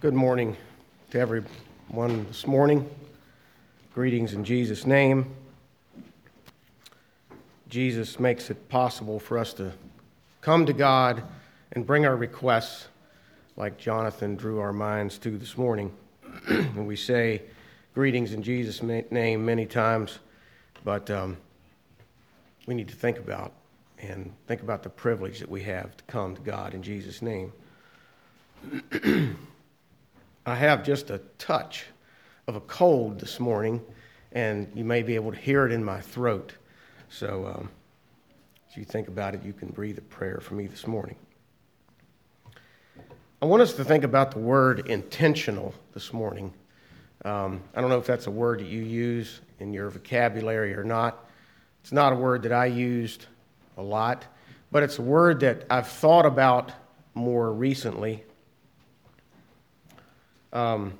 Good morning to everyone this morning. Greetings in Jesus' name. Jesus makes it possible for us to come to God and bring our requests, like Jonathan drew our minds to this morning. and we say greetings in Jesus' name many times, but um, we need to think about and think about the privilege that we have to come to God in Jesus' name. I have just a touch of a cold this morning, and you may be able to hear it in my throat. So, um, as you think about it, you can breathe a prayer for me this morning. I want us to think about the word intentional this morning. Um, I don't know if that's a word that you use in your vocabulary or not. It's not a word that I used a lot, but it's a word that I've thought about more recently um,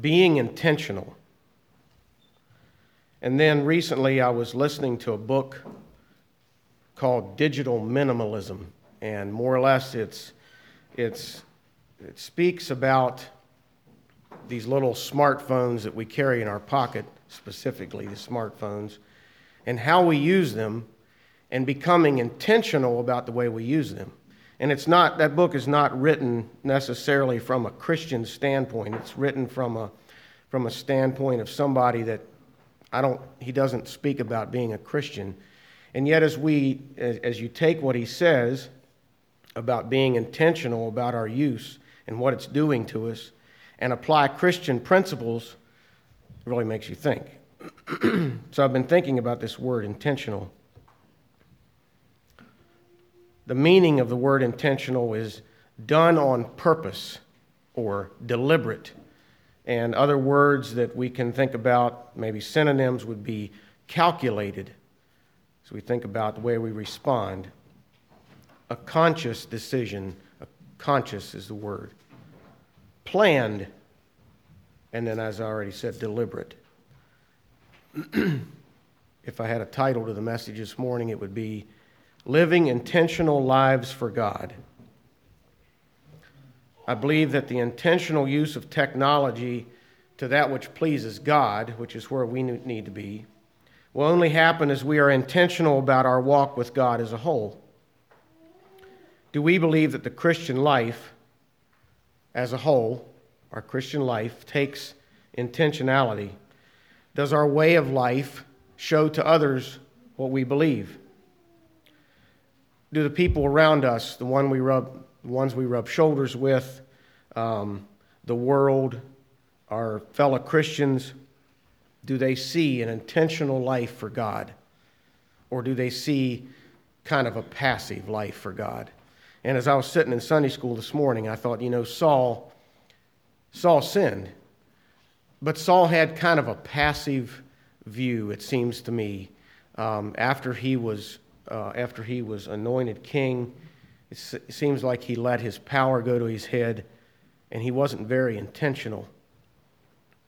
being intentional. And then recently, I was listening to a book called Digital Minimalism, and more or less, it's, it's, it speaks about these little smartphones that we carry in our pocket, specifically the smartphones, and how we use them, and becoming intentional about the way we use them. And it's not, that book is not written necessarily from a Christian standpoint. It's written from a, from a standpoint of somebody that I don't, he doesn't speak about being a Christian. And yet, as we, as, as you take what he says about being intentional about our use and what it's doing to us and apply Christian principles, it really makes you think. so I've been thinking about this word intentional. The meaning of the word intentional is done on purpose or deliberate. And other words that we can think about, maybe synonyms, would be calculated. So we think about the way we respond. A conscious decision, a conscious is the word. Planned, and then, as I already said, deliberate. if I had a title to the message this morning, it would be living intentional lives for God. I believe that the intentional use of technology to that which pleases God, which is where we need to be, will only happen as we are intentional about our walk with God as a whole. Do we believe that the Christian life as a whole, our Christian life, takes intentionality? Does our way of life show to others what we believe? Do the people around us, the one we rub, ones we rub shoulders with, um, the world, our fellow Christians, do they see an intentional life for God? Or do they see kind of a passive life for God? And as I was sitting in Sunday school this morning, I thought, you know, Saul, Saul sinned, but Saul had kind of a passive view, it seems to me, um, after he was uh, after he was anointed king. It, it seems like he let his power go to his head, and he wasn't very intentional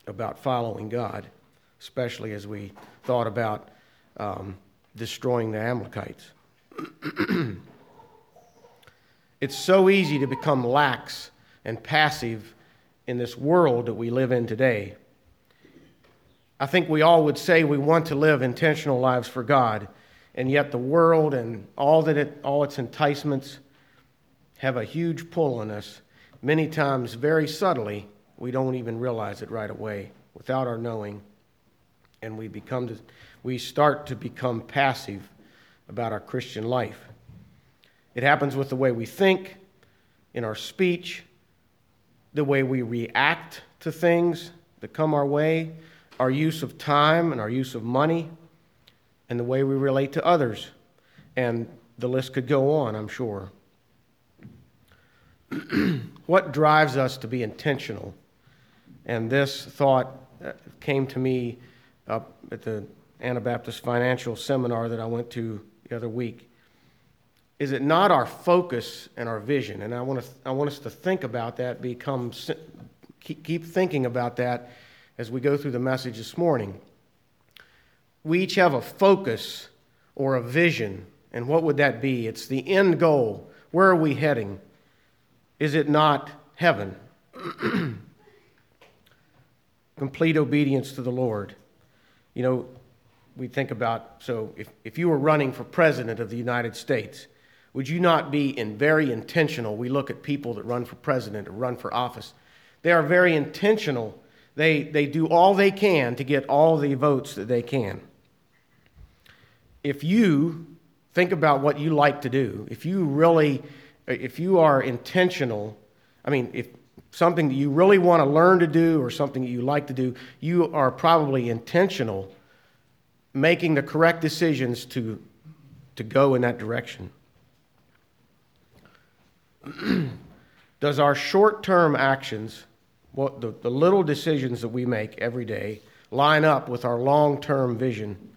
about following God, especially as we thought about um, destroying the Amalekites. it's so easy to become lax and passive in this world that we live in today. I think we all would say we want to live intentional lives for God, and yet the world and all that it, all its enticements have a huge pull on us. Many times, very subtly, we don't even realize it right away without our knowing, and we become to, we start to become passive about our Christian life. It happens with the way we think, in our speech, the way we react to things that come our way, our use of time and our use of money and the way we relate to others. And the list could go on, I'm sure. what drives us to be intentional? And this thought uh, came to me up at the Anabaptist Financial Seminar that I went to the other week. Is it not our focus and our vision? And I want, to, I want us to think about that, become, keep thinking about that as we go through the message this morning we each have a focus or a vision. And what would that be? It's the end goal. Where are we heading? Is it not heaven? Complete obedience to the Lord. You know, we think about so if, if you were running for president of the United States, would you not be in very intentional? We look at people that run for president or run for office. They are very intentional. They, they do all they can to get all the votes that they can. If you think about what you like to do, if you really, if you are intentional, I mean, if something that you really want to learn to do or something that you like to do, you are probably intentional making the correct decisions to, to go in that direction. Does our short term actions, what the, the little decisions that we make every day, line up with our long term vision?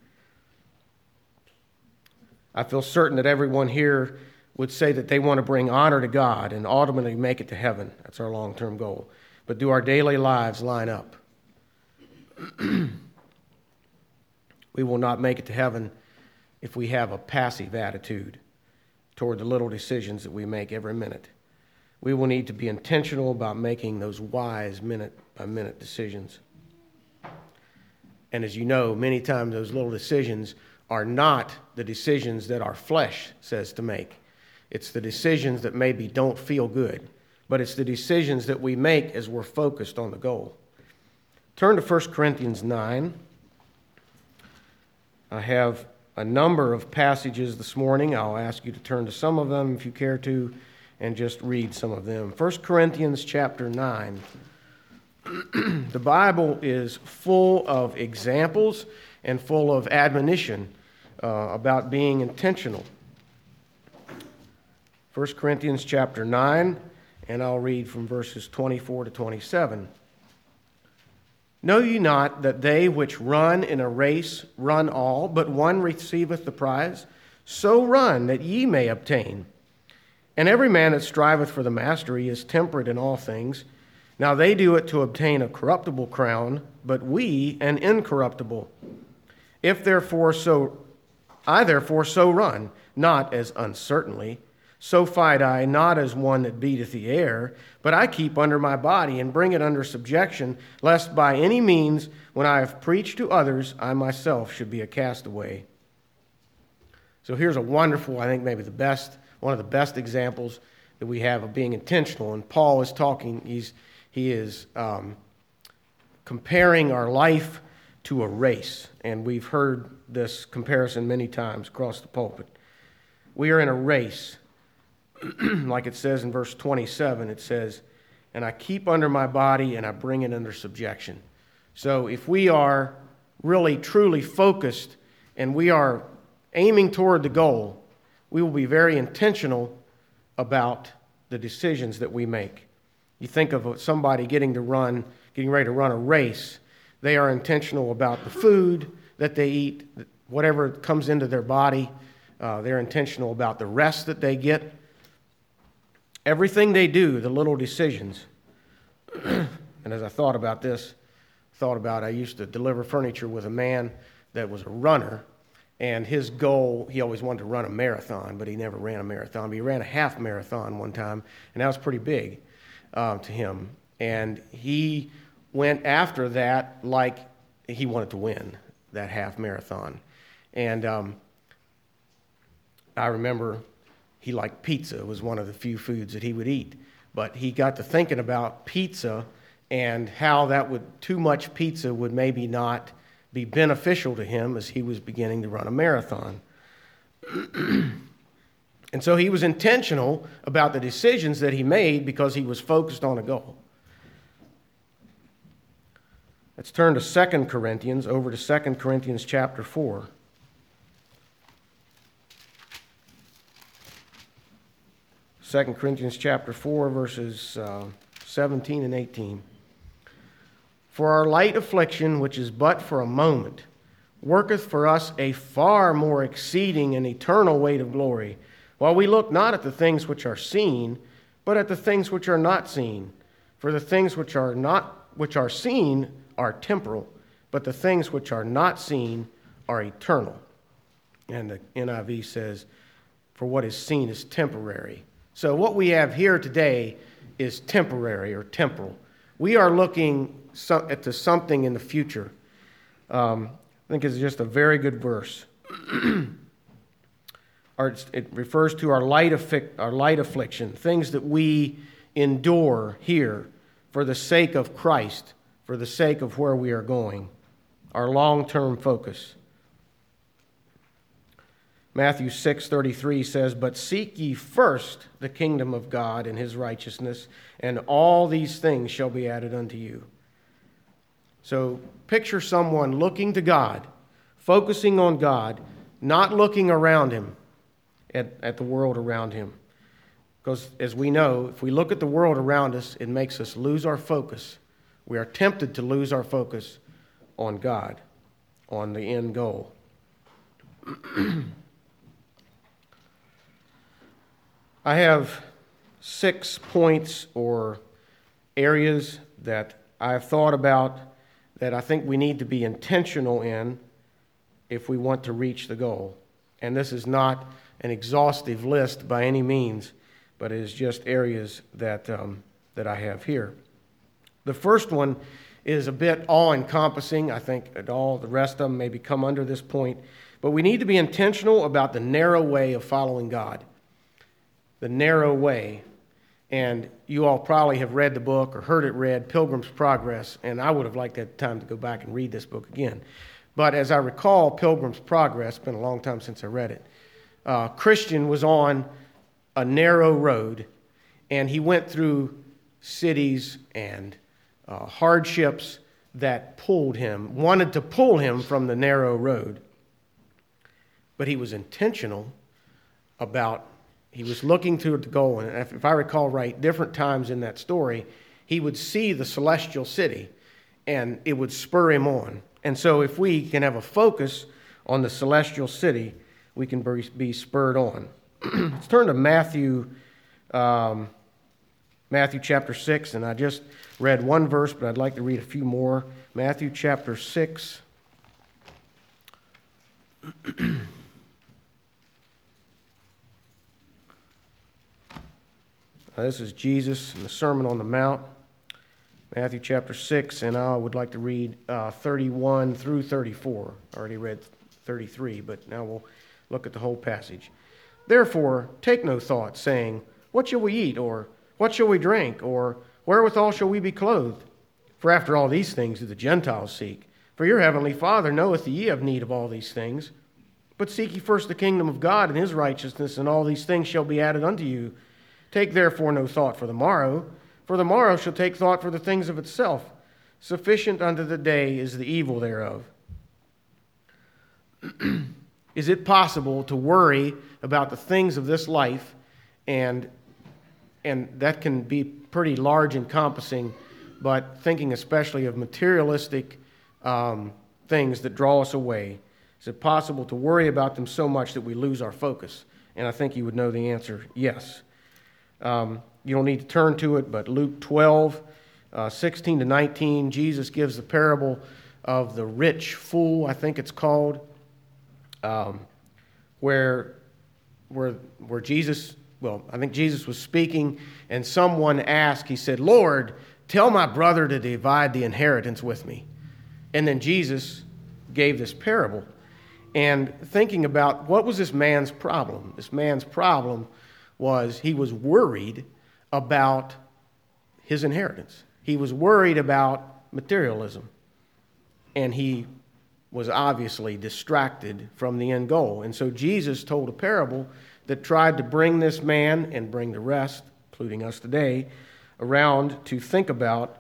I feel certain that everyone here would say that they want to bring honor to God and ultimately make it to heaven. That's our long term goal. But do our daily lives line up? we will not make it to heaven if we have a passive attitude toward the little decisions that we make every minute. We will need to be intentional about making those wise minute by minute decisions. And as you know, many times those little decisions are not the decisions that our flesh says to make. It's the decisions that maybe don't feel good, but it's the decisions that we make as we're focused on the goal. Turn to 1 Corinthians 9. I have a number of passages this morning. I'll ask you to turn to some of them if you care to and just read some of them. 1 Corinthians chapter 9. the Bible is full of examples and full of admonition uh, about being intentional. 1 Corinthians chapter 9, and I'll read from verses 24 to 27. Know ye not that they which run in a race run all, but one receiveth the prize? So run that ye may obtain. And every man that striveth for the mastery is temperate in all things. Now they do it to obtain a corruptible crown, but we an incorruptible. If therefore so I therefore so run, not as uncertainly. So fight I, not as one that beateth the air, but I keep under my body and bring it under subjection, lest by any means, when I have preached to others, I myself should be a castaway. So here's a wonderful, I think maybe the best, one of the best examples that we have of being intentional. And Paul is talking, he's, he is um, comparing our life to a race. And we've heard this comparison many times across the pulpit. We are in a race. like it says in verse 27, it says, And I keep under my body and I bring it under subjection. So if we are really truly focused and we are aiming toward the goal, we will be very intentional about the decisions that we make. You think of somebody getting to run, getting ready to run a race, they are intentional about the food that they eat, whatever comes into their body. Uh, they're intentional about the rest that they get. Everything they do, the little decisions. and as I thought about this, thought about I used to deliver furniture with a man that was a runner, and his goal, he always wanted to run a marathon, but he never ran a marathon. But he ran a half marathon one time, and that was pretty big uh, to him. And he went after that like he wanted to win that half marathon. And um, I remember he liked pizza. It was one of the few foods that he would eat. But he got to thinking about pizza and how that would, too much pizza would maybe not be beneficial to him as he was beginning to run a marathon. and so he was intentional about the decisions that he made because he was focused on a goal. Let's turn to 2 Corinthians, over to 2 Corinthians chapter 4. Second Corinthians chapter 4, verses uh, 17 and 18. For our light affliction, which is but for a moment, worketh for us a far more exceeding and eternal weight of glory, while we look not at the things which are seen, but at the things which are not seen. For the things which are not which are seen are temporal, but the things which are not seen are eternal. And the NIV says, For what is seen is temporary. So what we have here today is temporary or temporal. we are looking at to something in the future. Um, I think it's just a very good verse. it refers to our light, affi- our light affliction, things that we endure here for the sake of Christ, for the sake of where we are going, our long term focus. Matthew 6:33 says, "But seek ye first the kingdom of God and his righteousness, and all these things shall be added unto you." So, picture someone looking to God, focusing on God, not looking around him at, at the world around him. Because, as we know, if we look at the world around us, it makes us lose our focus. We are tempted to lose our focus on God, on the end goal. I have six points or areas that I've thought about that I think we need to be intentional in if we want to reach the goal. And this is not an exhaustive list by any means, but it is just areas that, um, that I have here. The first one is a bit all encompassing. I think all the rest of them maybe come under this point. But we need to be intentional about the narrow way of following God the narrow way. And you all probably have read the book or heard it read, Pilgrim's Progress, and I would have liked that time to go back and read this book again. But as I recall, Pilgrim's Progress, it's been a long time since I read it, uh, Christian was on a narrow road, and he went through cities and uh, hardships that pulled him, wanted to pull him from the narrow road. But he was intentional about he was looking to the goal, and if I recall right, different times in that story, he would see the celestial city, and it would spur him on. And so, if we can have a focus on the celestial city, we can be spurred on. Let's turn to Matthew, um, Matthew chapter six, and I just read one verse, but I'd like to read a few more. Matthew chapter six. Uh, this is Jesus in the Sermon on the Mount, Matthew chapter 6, and I would like to read uh, 31 through 34. I already read 33, but now we'll look at the whole passage. Therefore, take no thought, saying, What shall we eat? Or what shall we drink? Or wherewithal shall we be clothed? For after all these things do the Gentiles seek. For your heavenly Father knoweth that ye have need of all these things. But seek ye first the kingdom of God and his righteousness, and all these things shall be added unto you. Take therefore no thought for the morrow, for the morrow shall take thought for the things of itself. Sufficient unto the day is the evil thereof. is it possible to worry about the things of this life and and that can be pretty large encompassing but thinking especially of materialistic um, things that draw us away. Is it possible to worry about them so much that we lose our focus? And i think you would know the answer yes. Um, you don't need to turn to it, but Luke 12, uh, 16 to 19, Jesus gives the parable of the rich fool, I think it's called, um, where, where, where Jesus, well, I think Jesus was speaking, and someone asked, he said, Lord, tell my brother to divide the inheritance with me. And then Jesus gave this parable. And thinking about what was this man's problem? This man's problem was he was worried about his inheritance. He was worried about materialism. And he was obviously distracted from the end goal. And so Jesus told a parable that tried to bring this man and bring the rest, including us today, around to think about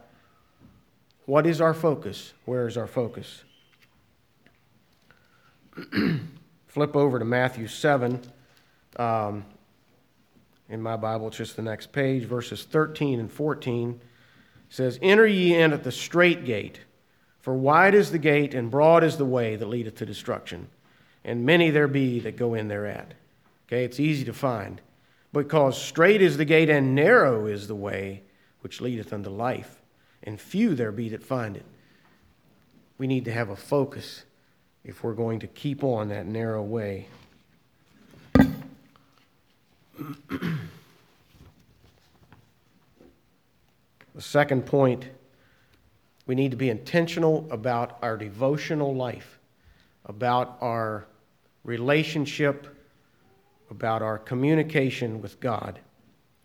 what is our focus? Where is our focus? Flip over to Matthew 7. Um, in my Bible, it's just the next page, verses 13 and 14 says, Enter ye in at the strait gate, for wide is the gate and broad is the way that leadeth to destruction, and many there be that go in thereat. Okay, it's easy to find. Because strait is the gate and narrow is the way which leadeth unto life, and few there be that find it. We need to have a focus if we're going to keep on that narrow way. the second point We need to be intentional about our devotional life, about our relationship, about our communication with God.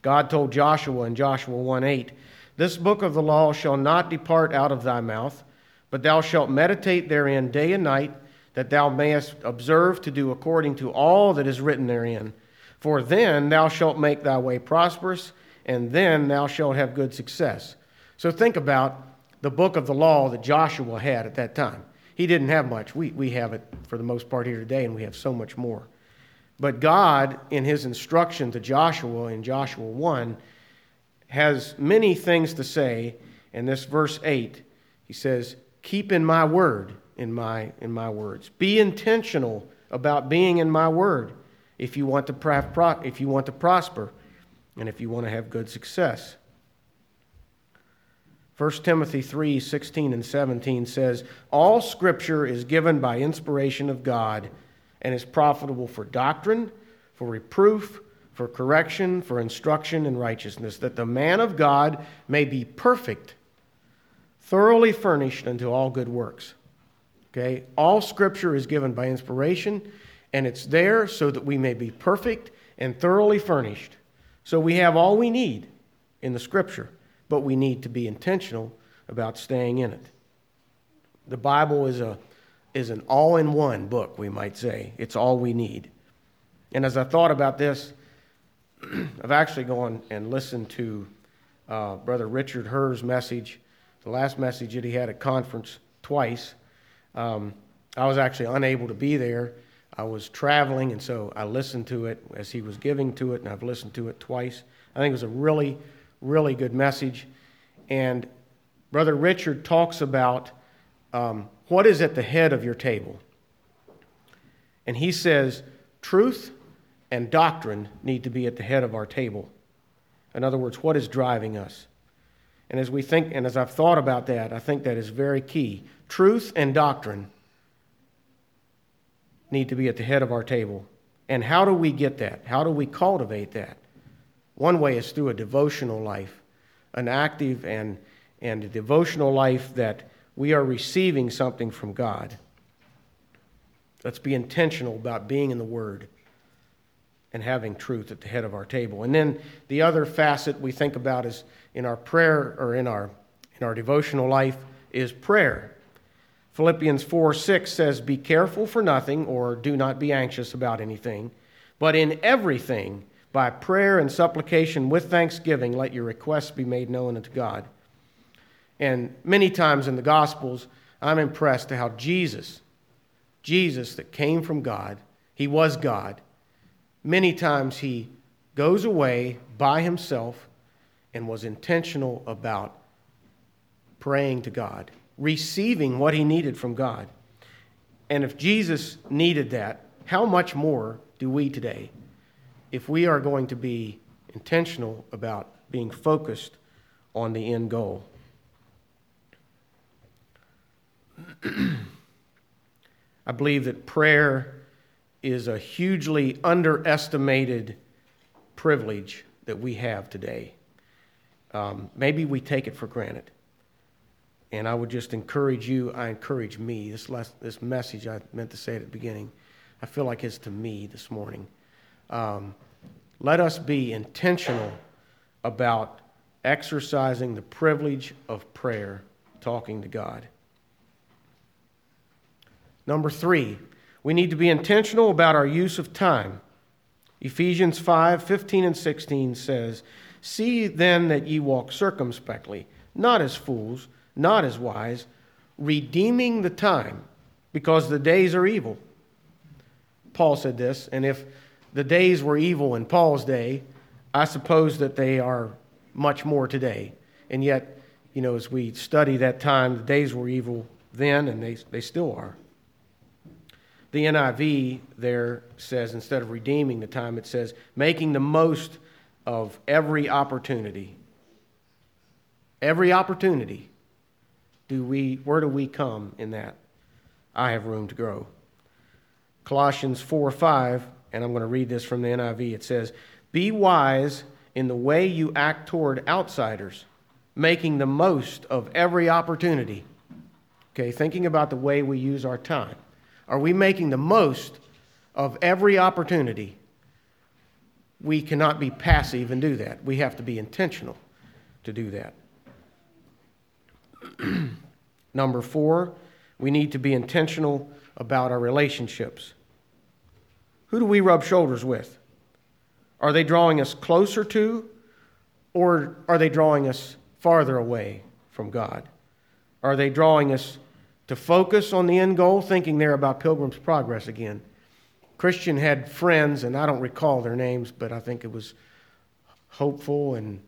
God told Joshua in Joshua 1 8, This book of the law shall not depart out of thy mouth, but thou shalt meditate therein day and night, that thou mayest observe to do according to all that is written therein. For then thou shalt make thy way prosperous, and then thou shalt have good success. So think about the book of the law that Joshua had at that time. He didn't have much. We, we have it for the most part here today, and we have so much more. But God, in his instruction to Joshua in Joshua 1, has many things to say. In this verse 8, he says, Keep in my word, in my, in my words. Be intentional about being in my word if you want to, pro- if you want to prosper and if you want to have good success. 1 Timothy 3 16 and 17 says, All scripture is given by inspiration of God and is profitable for doctrine, for reproof, for correction, for instruction in righteousness, that the man of God may be perfect, thoroughly furnished unto all good works. Okay? All scripture is given by inspiration, and it's there so that we may be perfect and thoroughly furnished. So we have all we need in the scripture, but we need to be intentional about staying in it. The Bible is a is an all in one book, we might say. It's all we need. And as I thought about this, I've actually gone and listened to uh, Brother Richard Herr's message, the last message that he had at conference twice. Um, I was actually unable to be there. I was traveling, and so I listened to it as he was giving to it, and I've listened to it twice. I think it was a really, really good message. And Brother Richard talks about um, what is at the head of your table? And he says, truth and doctrine need to be at the head of our table. In other words, what is driving us? And as we think, and as I've thought about that, I think that is very key. Truth and doctrine need to be at the head of our table. And how do we get that? How do we cultivate that? One way is through a devotional life, an active and, and devotional life that we are receiving something from God. Let's be intentional about being in the Word and having truth at the head of our table. And then the other facet we think about is in our prayer or in our in our devotional life is prayer. Philippians 4 6 says, Be careful for nothing, or do not be anxious about anything, but in everything, by prayer and supplication with thanksgiving, let your requests be made known unto God. And many times in the Gospels, I'm impressed to how Jesus, Jesus that came from God, he was God. Many times he goes away by himself and was intentional about praying to God, receiving what he needed from God. And if Jesus needed that, how much more do we today if we are going to be intentional about being focused on the end goal? I believe that prayer is a hugely underestimated privilege that we have today. Um, maybe we take it for granted. And I would just encourage you, I encourage me, this, last, this message I meant to say at the beginning, I feel like it's to me this morning. Um, let us be intentional about exercising the privilege of prayer, talking to God. Number three, we need to be intentional about our use of time. Ephesians 5 15 and 16 says, See then that ye walk circumspectly, not as fools, not as wise, redeeming the time, because the days are evil. Paul said this, and if the days were evil in Paul's day, I suppose that they are much more today. And yet, you know, as we study that time, the days were evil then, and they, they still are. The NIV there says, instead of redeeming the time, it says making the most of every opportunity. Every opportunity. Do we, where do we come in that? I have room to grow. Colossians 4 5, and I'm going to read this from the NIV. It says, Be wise in the way you act toward outsiders, making the most of every opportunity? Okay, thinking about the way we use our time. Are we making the most of every opportunity? We cannot be passive and do that. We have to be intentional to do that. Number four, we need to be intentional about our relationships. Who do we rub shoulders with? Are they drawing us closer to, or are they drawing us farther away from God? Are they drawing us to focus on the end goal, thinking there about Pilgrim's Progress again? Christian had friends, and I don't recall their names, but I think it was hopeful and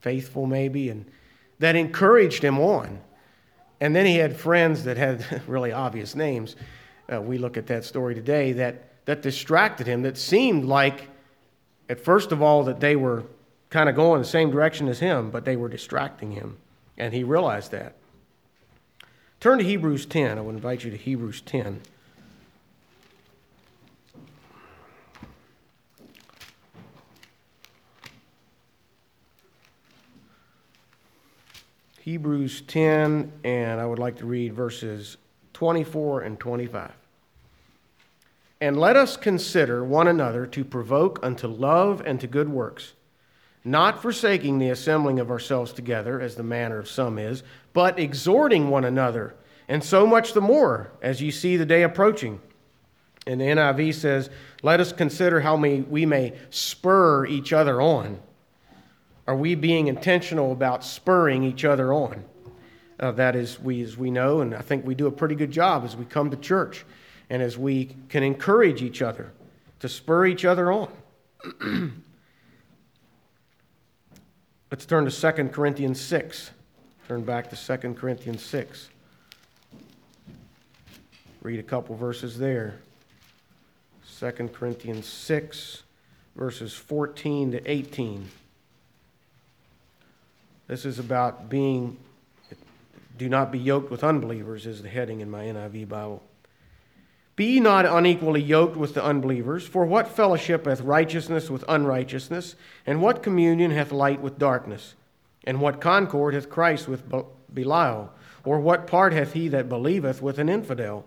faithful, maybe, and that encouraged him on. And then he had friends that had really obvious names. Uh, we look at that story today that, that distracted him, that seemed like, at first of all, that they were kind of going the same direction as him, but they were distracting him. And he realized that. Turn to Hebrews 10. I would invite you to Hebrews 10. Hebrews 10, and I would like to read verses 24 and 25. And let us consider one another to provoke unto love and to good works, not forsaking the assembling of ourselves together, as the manner of some is, but exhorting one another, and so much the more as you see the day approaching. And the NIV says, Let us consider how we may spur each other on are we being intentional about spurring each other on? Uh, that is, we, as we know, and I think we do a pretty good job as we come to church and as we can encourage each other to spur each other on. Let's turn to 2 Corinthians 6. Turn back to 2 Corinthians 6. Read a couple verses there. 2 Corinthians 6, verses 14 to 18. This is about being, do not be yoked with unbelievers, is the heading in my NIV Bible. Be not unequally yoked with the unbelievers, for what fellowship hath righteousness with unrighteousness, and what communion hath light with darkness? And what concord hath Christ with Belial? Or what part hath he that believeth with an infidel?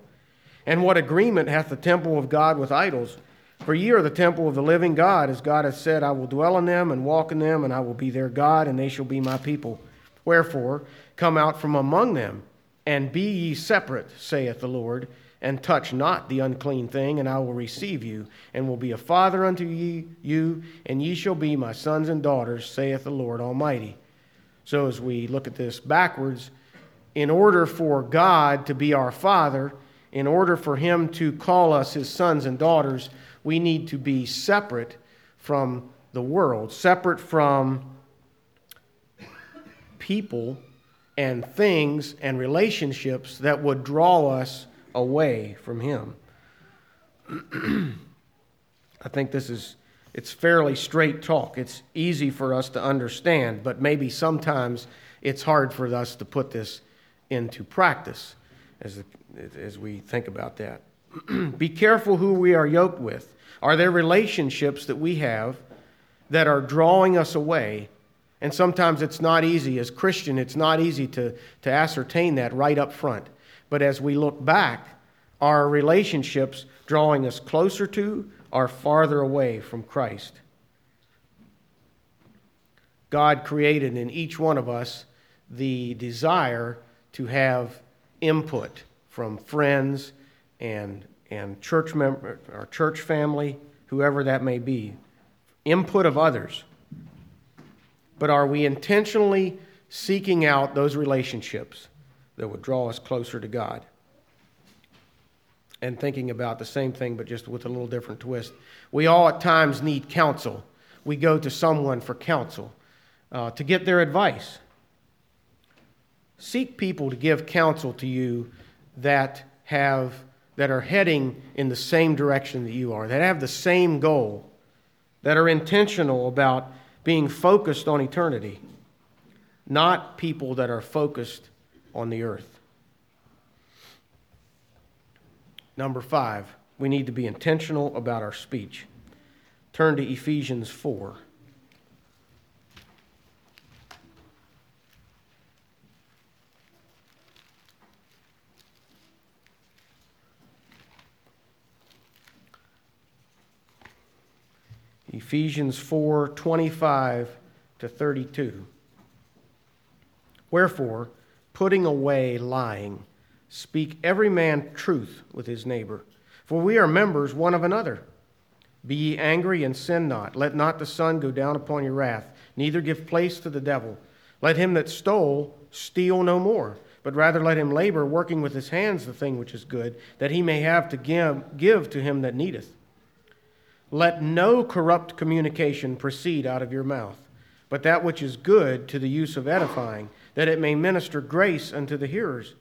And what agreement hath the temple of God with idols? For ye are the temple of the living God, as God hath said, I will dwell in them and walk in them, and I will be their God, and they shall be my people. Wherefore, come out from among them, and be ye separate, saith the Lord, and touch not the unclean thing, and I will receive you, and will be a father unto ye, you, and ye shall be my sons and daughters, saith the Lord Almighty. So, as we look at this backwards, in order for God to be our Father, in order for Him to call us His sons and daughters, we need to be separate from the world, separate from people and things and relationships that would draw us away from him. I think this is it's fairly straight talk. It's easy for us to understand, but maybe sometimes it's hard for us to put this into practice as, as we think about that. Be careful who we are yoked with. Are there relationships that we have that are drawing us away? And sometimes it's not easy. As Christian, it's not easy to, to ascertain that right up front. But as we look back, are relationships drawing us closer to or farther away from Christ? God created in each one of us the desire to have input from friends and and church member, our church family, whoever that may be, input of others. But are we intentionally seeking out those relationships that would draw us closer to God? And thinking about the same thing, but just with a little different twist. We all at times need counsel. We go to someone for counsel uh, to get their advice. Seek people to give counsel to you that have that are heading in the same direction that you are, that have the same goal, that are intentional about being focused on eternity, not people that are focused on the earth. Number five, we need to be intentional about our speech. Turn to Ephesians 4. Ephesians four twenty-five 25 to 32. Wherefore, putting away lying, speak every man truth with his neighbor, for we are members one of another. Be ye angry and sin not. Let not the sun go down upon your wrath, neither give place to the devil. Let him that stole steal no more, but rather let him labor, working with his hands the thing which is good, that he may have to give, give to him that needeth. Let no corrupt communication proceed out of your mouth, but that which is good to the use of edifying, that it may minister grace unto the hearers.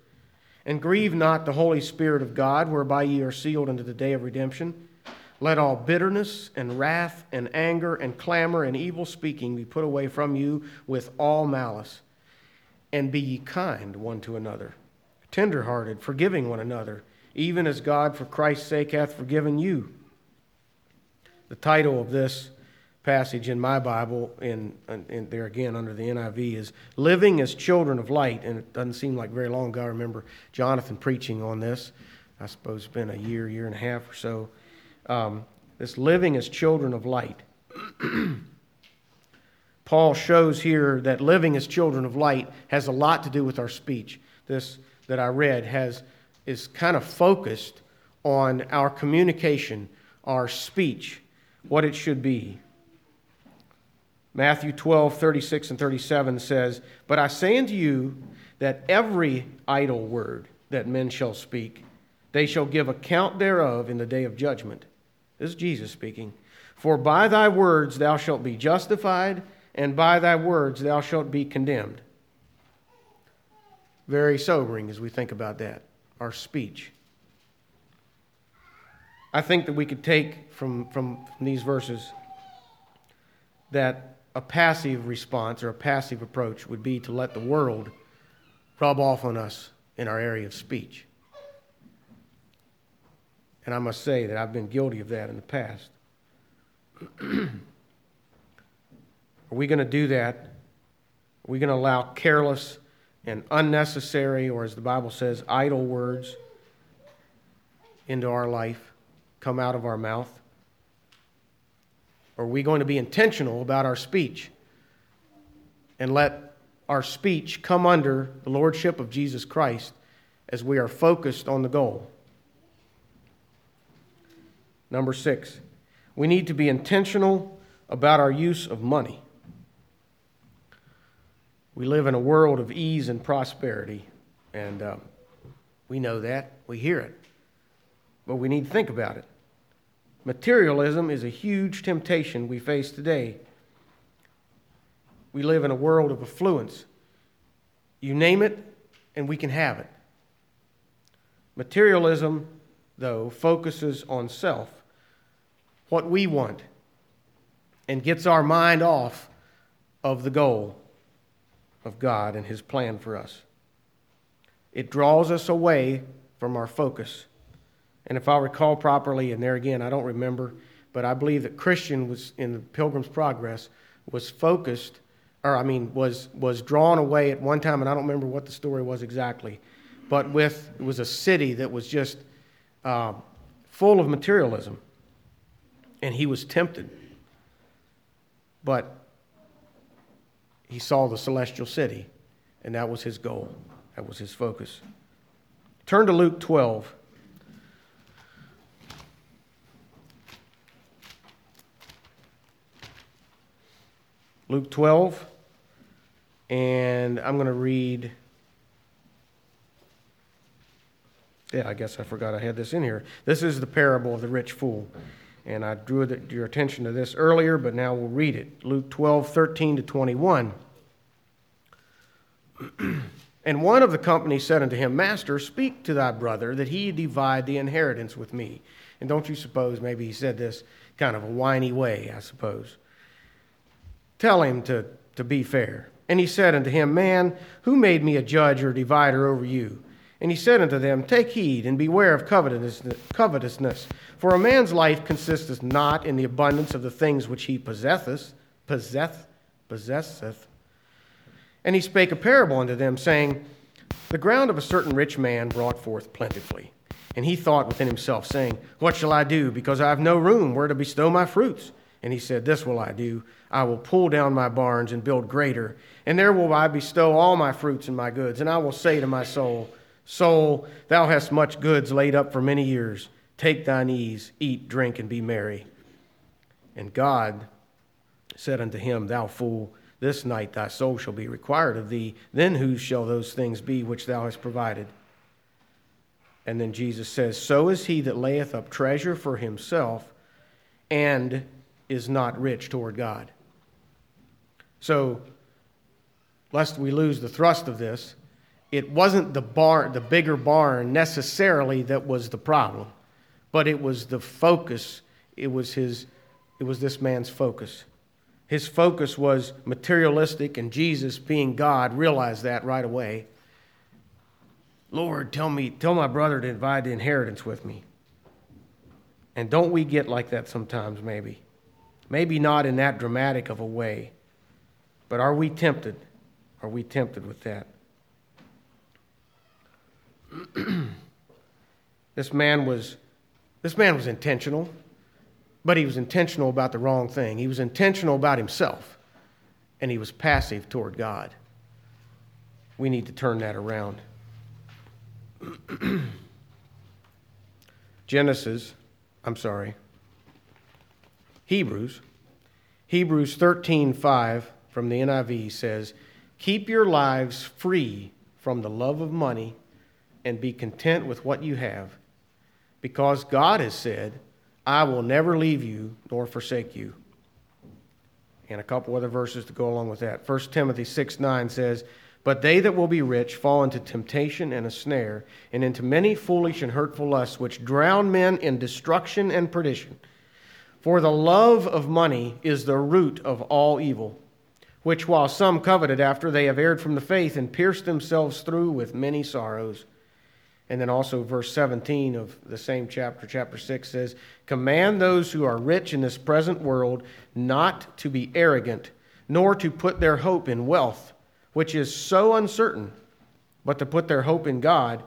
And grieve not the Holy Spirit of God, whereby ye are sealed unto the day of redemption. Let all bitterness and wrath and anger and clamor and evil speaking be put away from you with all malice. And be ye kind one to another, tenderhearted, forgiving one another, even as God for Christ's sake hath forgiven you. The title of this passage in my Bible, and, in there again under the NIV, is Living as Children of Light. And it doesn't seem like very long ago. I remember Jonathan preaching on this. I suppose it's been a year, year and a half or so um, this living as children of light. Paul shows here that living as children of light has a lot to do with our speech. This that I read has is kind of focused on our communication, our speech, what it should be. Matthew 12, 36 and 37 says, But I say unto you that every idle word that men shall speak, they shall give account thereof in the day of judgment. This is Jesus speaking. For by thy words thou shalt be justified, and by thy words thou shalt be condemned. Very sobering as we think about that, our speech. I think that we could take from, from, from these verses that a passive response or a passive approach would be to let the world rub off on us in our area of speech. And I must say that I've been guilty of that in the past. Are we going to do that? Are we going to allow careless and unnecessary, or as the Bible says, idle words into our life, come out of our mouth? Are we going to be intentional about our speech and let our speech come under the Lordship of Jesus Christ as we are focused on the goal? Number six, we need to be intentional about our use of money. We live in a world of ease and prosperity, and uh, we know that. We hear it. But we need to think about it. Materialism is a huge temptation we face today. We live in a world of affluence. You name it, and we can have it. Materialism, though, focuses on self what we want and gets our mind off of the goal of God and His plan for us. It draws us away from our focus. And if I recall properly, and there again, I don't remember, but I believe that Christian was in the Pilgrim's Progress was focused, or I mean, was was drawn away at one time, and I don't remember what the story was exactly, but with it was a city that was just uh, full of materialism, and he was tempted. But he saw the celestial city, and that was his goal, that was his focus. Turn to Luke 12. Luke 12, and I'm going to read. Yeah, I guess I forgot I had this in here. This is the parable of the rich fool. And I drew your attention to this earlier, but now we'll read it. Luke 12, 13 to 21. and one of the company said unto him, Master, speak to thy brother that he divide the inheritance with me. And don't you suppose maybe he said this kind of a whiny way, I suppose. Tell him to, to be fair. And he said unto him, Man, who made me a judge or divider over you? And he said unto them, Take heed and beware of covetousness, for a man's life consisteth not in the abundance of the things which he possesseth, possesseth, possesseth. And he spake a parable unto them, saying, The ground of a certain rich man brought forth plentifully. And he thought within himself, saying, What shall I do, because I have no room where to bestow my fruits? And he said, This will I do. I will pull down my barns and build greater, and there will I bestow all my fruits and my goods. And I will say to my soul, Soul, thou hast much goods laid up for many years. Take thine ease, eat, drink, and be merry. And God said unto him, Thou fool, this night thy soul shall be required of thee. Then whose shall those things be which thou hast provided? And then Jesus says, So is he that layeth up treasure for himself and is not rich toward God. So, lest we lose the thrust of this, it wasn't the barn, the bigger barn necessarily that was the problem, but it was the focus. It was his, it was this man's focus. His focus was materialistic, and Jesus, being God, realized that right away. Lord, tell me, tell my brother to divide the inheritance with me. And don't we get like that sometimes, maybe? Maybe not in that dramatic of a way, but are we tempted? Are we tempted with that? this man was this man was intentional, but he was intentional about the wrong thing. He was intentional about himself, and he was passive toward God. We need to turn that around. Genesis, I'm sorry. Hebrews. Hebrews 13:5 from the NIV says, "Keep your lives free from the love of money and be content with what you have, because God has said, I will never leave you nor forsake you." And a couple other verses to go along with that. 1 Timothy 6 9 says, But they that will be rich fall into temptation and a snare, and into many foolish and hurtful lusts, which drown men in destruction and perdition. For the love of money is the root of all evil, which while some coveted after, they have erred from the faith and pierced themselves through with many sorrows. And then also, verse 17 of the same chapter, chapter 6 says, Command those who are rich in this present world not to be arrogant, nor to put their hope in wealth, which is so uncertain, but to put their hope in God,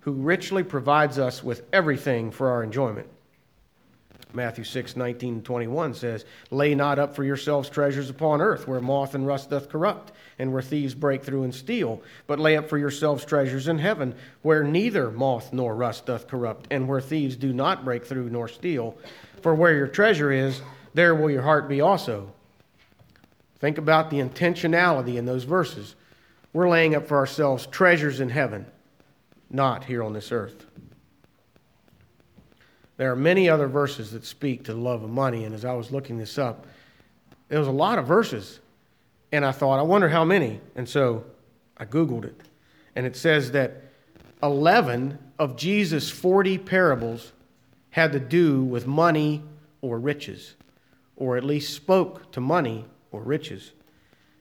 who richly provides us with everything for our enjoyment. Matthew 6, 19 21 says, Lay not up for yourselves treasures upon earth, where moth and rust doth corrupt, and where thieves break through and steal. But lay up for yourselves treasures in heaven, where neither moth nor rust doth corrupt, and where thieves do not break through nor steal. For where your treasure is, there will your heart be also. Think about the intentionality in those verses. We're laying up for ourselves treasures in heaven, not here on this earth. There are many other verses that speak to the love of money, and as I was looking this up, there was a lot of verses, and I thought, I wonder how many. And so I Googled it, and it says that 11 of Jesus' 40 parables had to do with money or riches, or at least spoke to money or riches.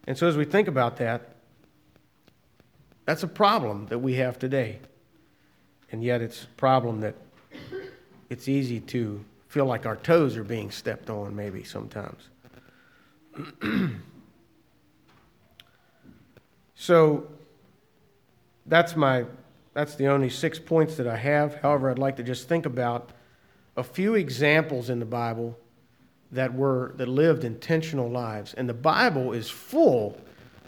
And so as we think about that, that's a problem that we have today. And yet it's a problem that it's easy to feel like our toes are being stepped on, maybe sometimes. so that's my that's the only six points that I have. However, I'd like to just think about a few examples in the Bible that were that lived intentional lives. And the Bible is full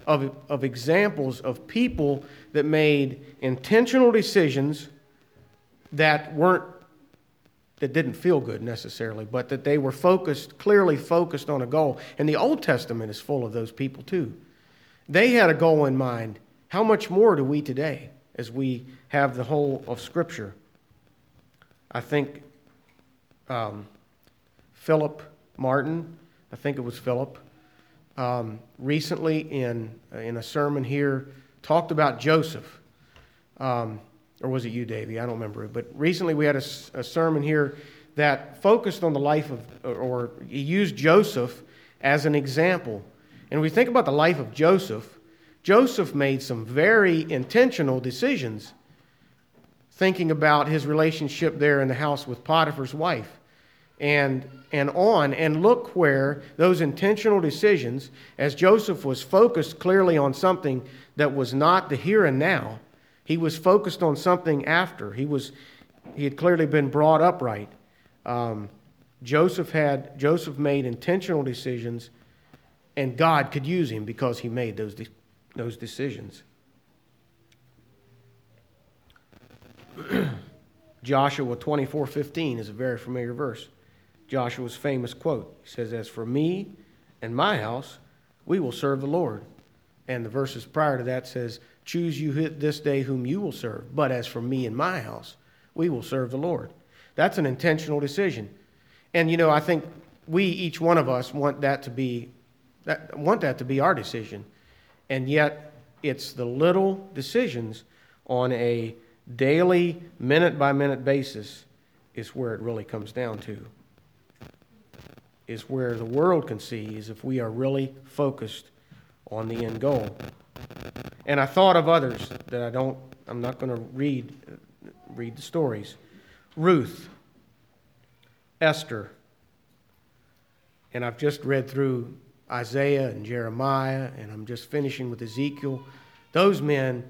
of, of examples of people that made intentional decisions that weren't that didn't feel good necessarily, but that they were focused, clearly focused on a goal. And the Old Testament is full of those people too. They had a goal in mind. How much more do we today as we have the whole of Scripture? I think um, Philip Martin, I think it was Philip, um, recently in, in a sermon here talked about Joseph. Um, or was it you, Davey? I don't remember. But recently we had a, a sermon here that focused on the life of, or he used Joseph as an example. And we think about the life of Joseph. Joseph made some very intentional decisions thinking about his relationship there in the house with Potiphar's wife and, and on. And look where those intentional decisions, as Joseph was focused clearly on something that was not the here and now, he was focused on something after. He, was, he had clearly been brought upright. Um, Joseph had Joseph made intentional decisions, and God could use him because he made those, de- those decisions. Joshua 24:15 is a very familiar verse. Joshua's famous quote. He says, As for me and my house, we will serve the Lord. And the verses prior to that says, Choose you this day whom you will serve. But as for me and my house, we will serve the Lord. That's an intentional decision. And you know, I think we, each one of us, want that to be that, want that to be our decision. And yet it's the little decisions on a daily, minute by minute basis is where it really comes down to is where the world can see is if we are really focused on the end goal. And I thought of others that I don't, I'm not going to read, read the stories. Ruth, Esther, and I've just read through Isaiah and Jeremiah, and I'm just finishing with Ezekiel. Those men,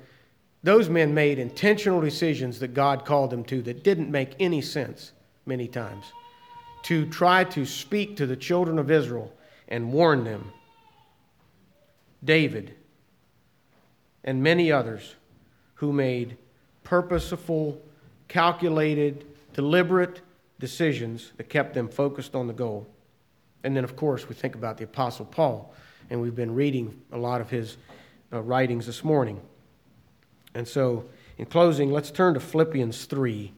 those men made intentional decisions that God called them to that didn't make any sense many times to try to speak to the children of Israel and warn them. David and many others who made purposeful, calculated, deliberate decisions that kept them focused on the goal. And then, of course, we think about the Apostle Paul, and we've been reading a lot of his uh, writings this morning. And so, in closing, let's turn to Philippians 3.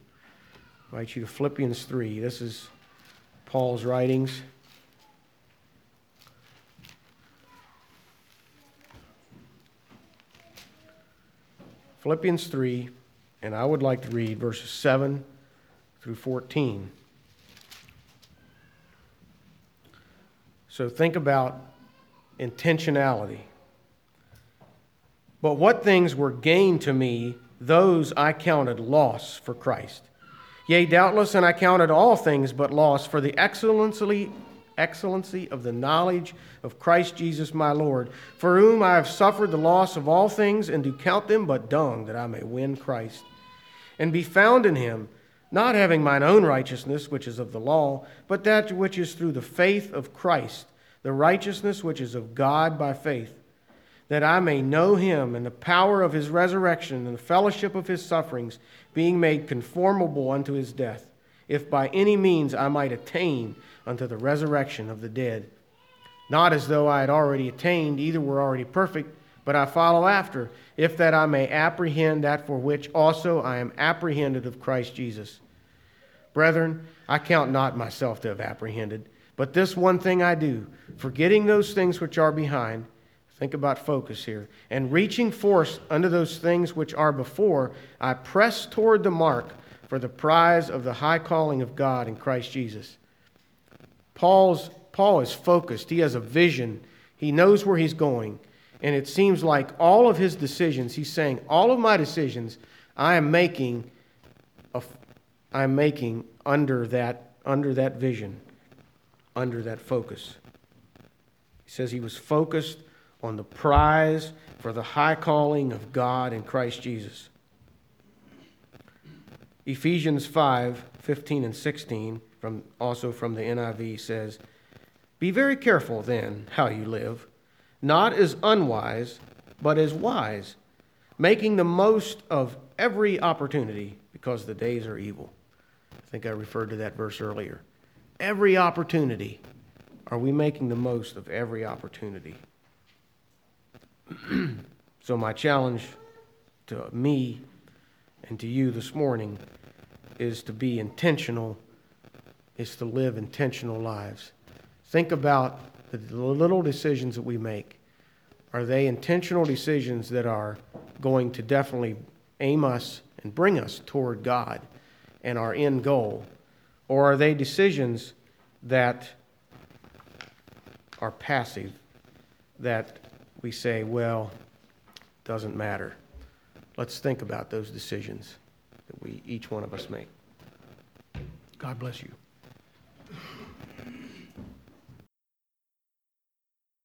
I invite you to Philippians 3. This is Paul's writings. Philippians 3, and I would like to read verses 7 through 14. So think about intentionality. But what things were gain to me, those I counted loss for Christ. Yea, doubtless, and I counted all things but loss for the excellency, excellency of the knowledge of Christ Jesus my Lord, for whom I have suffered the loss of all things, and do count them but dung, that I may win Christ, and be found in him, not having mine own righteousness, which is of the law, but that which is through the faith of Christ, the righteousness which is of God by faith that I may know him and the power of his resurrection and the fellowship of his sufferings, being made conformable unto his death, if by any means I might attain unto the resurrection of the dead. Not as though I had already attained, either were already perfect, but I follow after, if that I may apprehend that for which also I am apprehended of Christ Jesus. Brethren, I count not myself to have apprehended, but this one thing I do, forgetting those things which are behind Think about focus here. And reaching forth unto those things which are before, I press toward the mark for the prize of the high calling of God in Christ Jesus. Paul's, Paul is focused, he has a vision, he knows where he's going. And it seems like all of his decisions, he's saying, all of my decisions I am making, I am making under that, under that vision, under that focus. He says he was focused on the prize for the high calling of God in Christ Jesus. Ephesians 5 15 and 16, from, also from the NIV, says, Be very careful then how you live, not as unwise, but as wise, making the most of every opportunity because the days are evil. I think I referred to that verse earlier. Every opportunity. Are we making the most of every opportunity? so, my challenge to me and to you this morning is to be intentional, is to live intentional lives. Think about the little decisions that we make. Are they intentional decisions that are going to definitely aim us and bring us toward God and our end goal? Or are they decisions that are passive, that we say, well, doesn't matter. Let's think about those decisions that we each one of us make. God bless you.